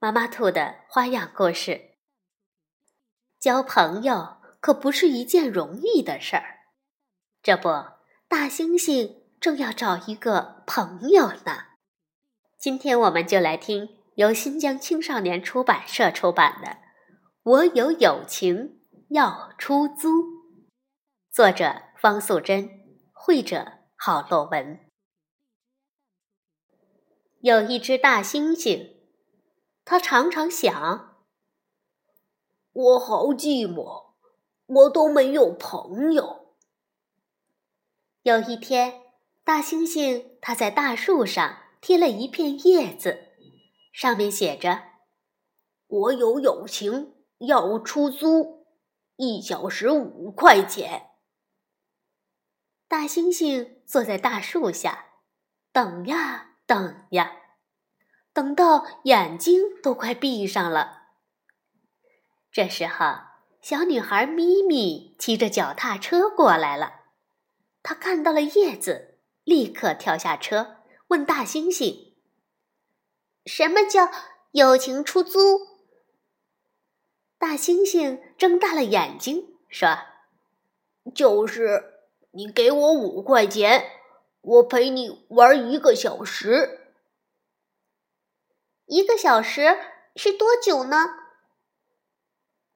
妈妈兔的花样故事。交朋友可不是一件容易的事儿。这不，大猩猩正要找一个朋友呢。今天我们就来听由新疆青少年出版社出版的《我有友情要出租》，作者方素珍，绘者郝洛文。有一只大猩猩。他常常想：“我好寂寞，我都没有朋友。”有一天，大猩猩他在大树上贴了一片叶子，上面写着：“我有友情要出租，一小时五块钱。”大猩猩坐在大树下，等呀等呀。等到眼睛都快闭上了，这时候，小女孩咪咪骑着脚踏车过来了。她看到了叶子，立刻跳下车，问大猩猩：“什么叫友情出租？”大猩猩睁大了眼睛说：“就是你给我五块钱，我陪你玩一个小时。”一个小时是多久呢？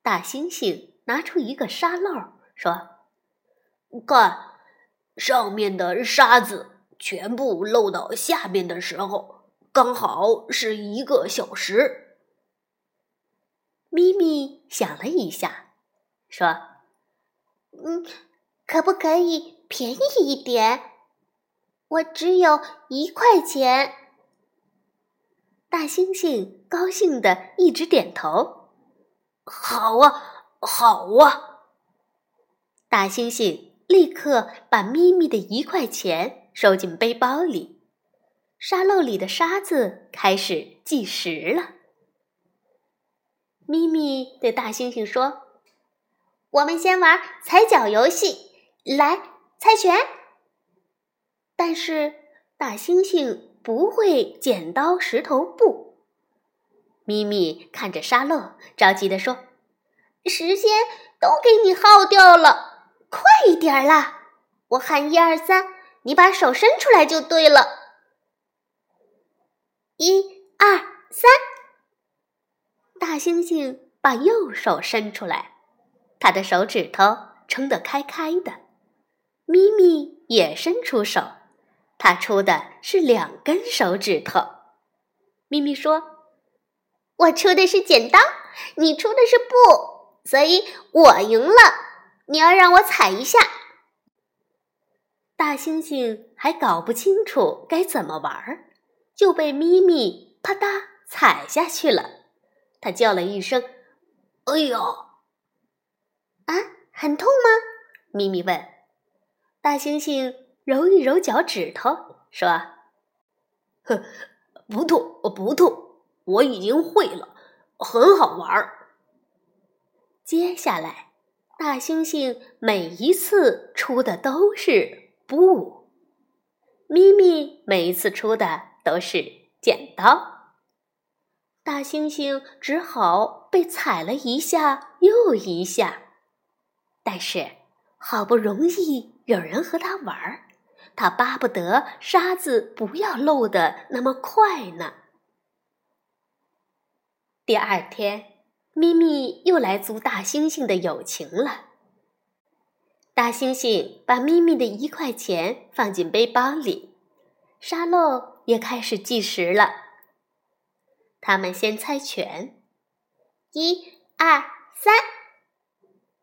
大猩猩拿出一个沙漏，说：“看，上面的沙子全部漏到下面的时候，刚好是一个小时。”咪咪想了一下，说：“嗯，可不可以便宜一点？我只有一块钱。”大猩猩高兴的一直点头：“好啊，好啊！”大猩猩立刻把咪咪的一块钱收进背包里，沙漏里的沙子开始计时了。咪咪对大猩猩说：“我们先玩踩脚游戏，来猜拳。”但是大猩猩。不会剪刀石头布。咪咪看着沙漏，着急地说：“时间都给你耗掉了，快一点啦！我喊一二三，你把手伸出来就对了。一二三，大猩猩把右手伸出来，他的手指头撑得开开的。咪咪也伸出手。他出的是两根手指头，咪咪说：“我出的是剪刀，你出的是布，所以我赢了。你要让我踩一下。”大猩猩还搞不清楚该怎么玩，就被咪咪啪嗒踩下去了。他叫了一声：“哎呦！”啊，很痛吗？咪咪问。大猩猩。揉一揉脚趾头，说：“哼，不痛，不痛，我已经会了，很好玩儿。”接下来，大猩猩每一次出的都是布，咪咪每一次出的都是剪刀，大猩猩只好被踩了一下又一下。但是，好不容易有人和他玩儿。他巴不得沙子不要漏的那么快呢。第二天，咪咪又来租大猩猩的友情了。大猩猩把咪咪的一块钱放进背包里，沙漏也开始计时了。他们先猜拳，一、二、三。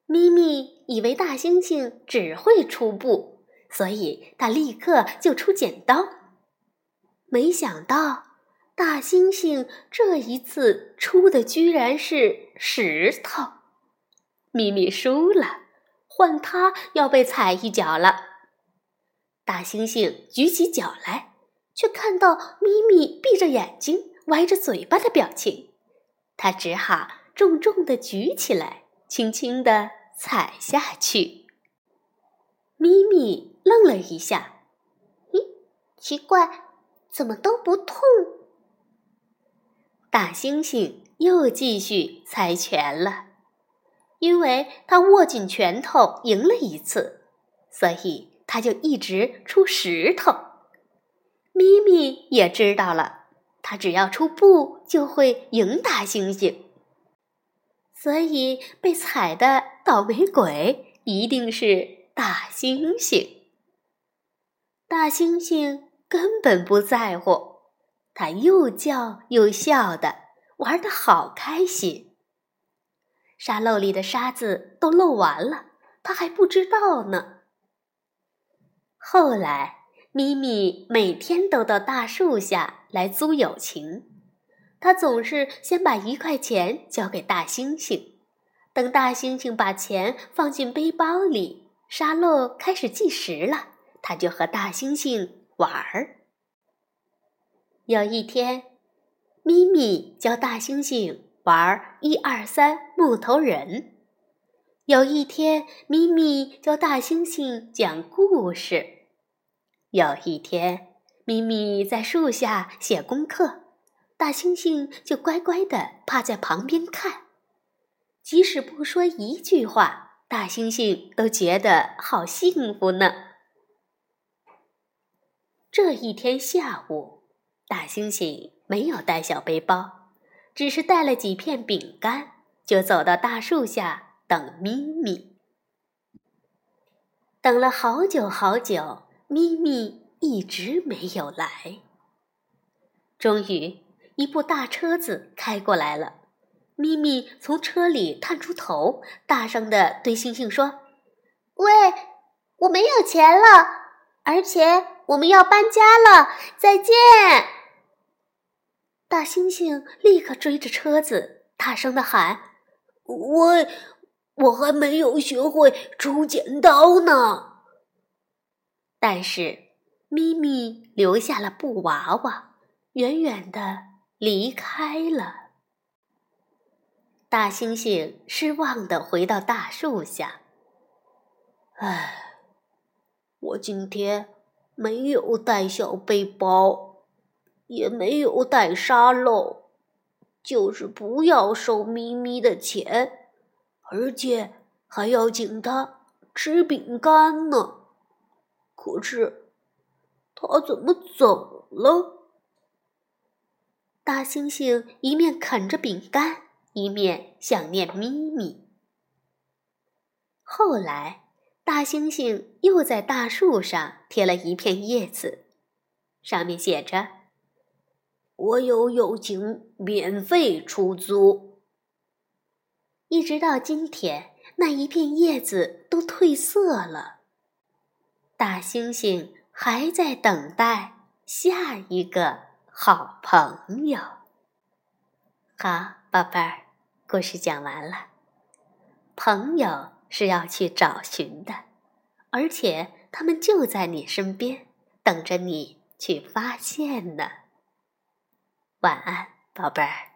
咪咪以为大猩猩只会出布。所以他立刻就出剪刀，没想到大猩猩这一次出的居然是石头，咪咪输了，换他要被踩一脚了。大猩猩举起脚来，却看到咪咪闭着眼睛、歪着嘴巴的表情，他只好重重的举起来，轻轻的踩下去。咪咪愣了一下，咦，奇怪，怎么都不痛？大猩猩又继续猜拳了，因为他握紧拳头赢了一次，所以他就一直出石头。咪咪也知道了，他只要出布就会赢大猩猩，所以被踩的倒霉鬼一定是大猩猩。大猩猩根本不在乎。它又叫又笑的，玩的好开心。沙漏里的沙子都漏完了，他还不知道呢。后来，咪咪每天都到大树下来租友情。它总是先把一块钱交给大猩猩，等大猩猩把钱放进背包里，沙漏开始计时了，他就和大猩猩玩儿。有一天，咪咪教大猩猩玩一二三木头人。有一天，咪咪教大猩猩讲故事。有一天，咪咪在树下写功课，大猩猩就乖乖的趴在旁边看。即使不说一句话，大猩猩都觉得好幸福呢。这一天下午。大猩猩没有带小背包，只是带了几片饼干，就走到大树下等咪咪。等了好久好久，咪咪一直没有来。终于，一部大车子开过来了，咪咪从车里探出头，大声的对猩猩说：“喂，我没有钱了，而且我们要搬家了，再见。”大猩猩立刻追着车子，大声的喊：“喂，我还没有学会出剪刀呢！”但是咪咪留下了布娃娃，远远的离开了。大猩猩失望的回到大树下：“唉，我今天没有带小背包。”也没有带沙漏，就是不要收咪咪的钱，而且还要请他吃饼干呢。可是他怎么走了？大猩猩一面啃着饼干，一面想念咪咪。后来，大猩猩又在大树上贴了一片叶子，上面写着。我有友情，免费出租。一直到今天，那一片叶子都褪色了。大猩猩还在等待下一个好朋友。好，宝贝儿，故事讲完了。朋友是要去找寻的，而且他们就在你身边，等着你去发现呢。晚安，宝贝儿。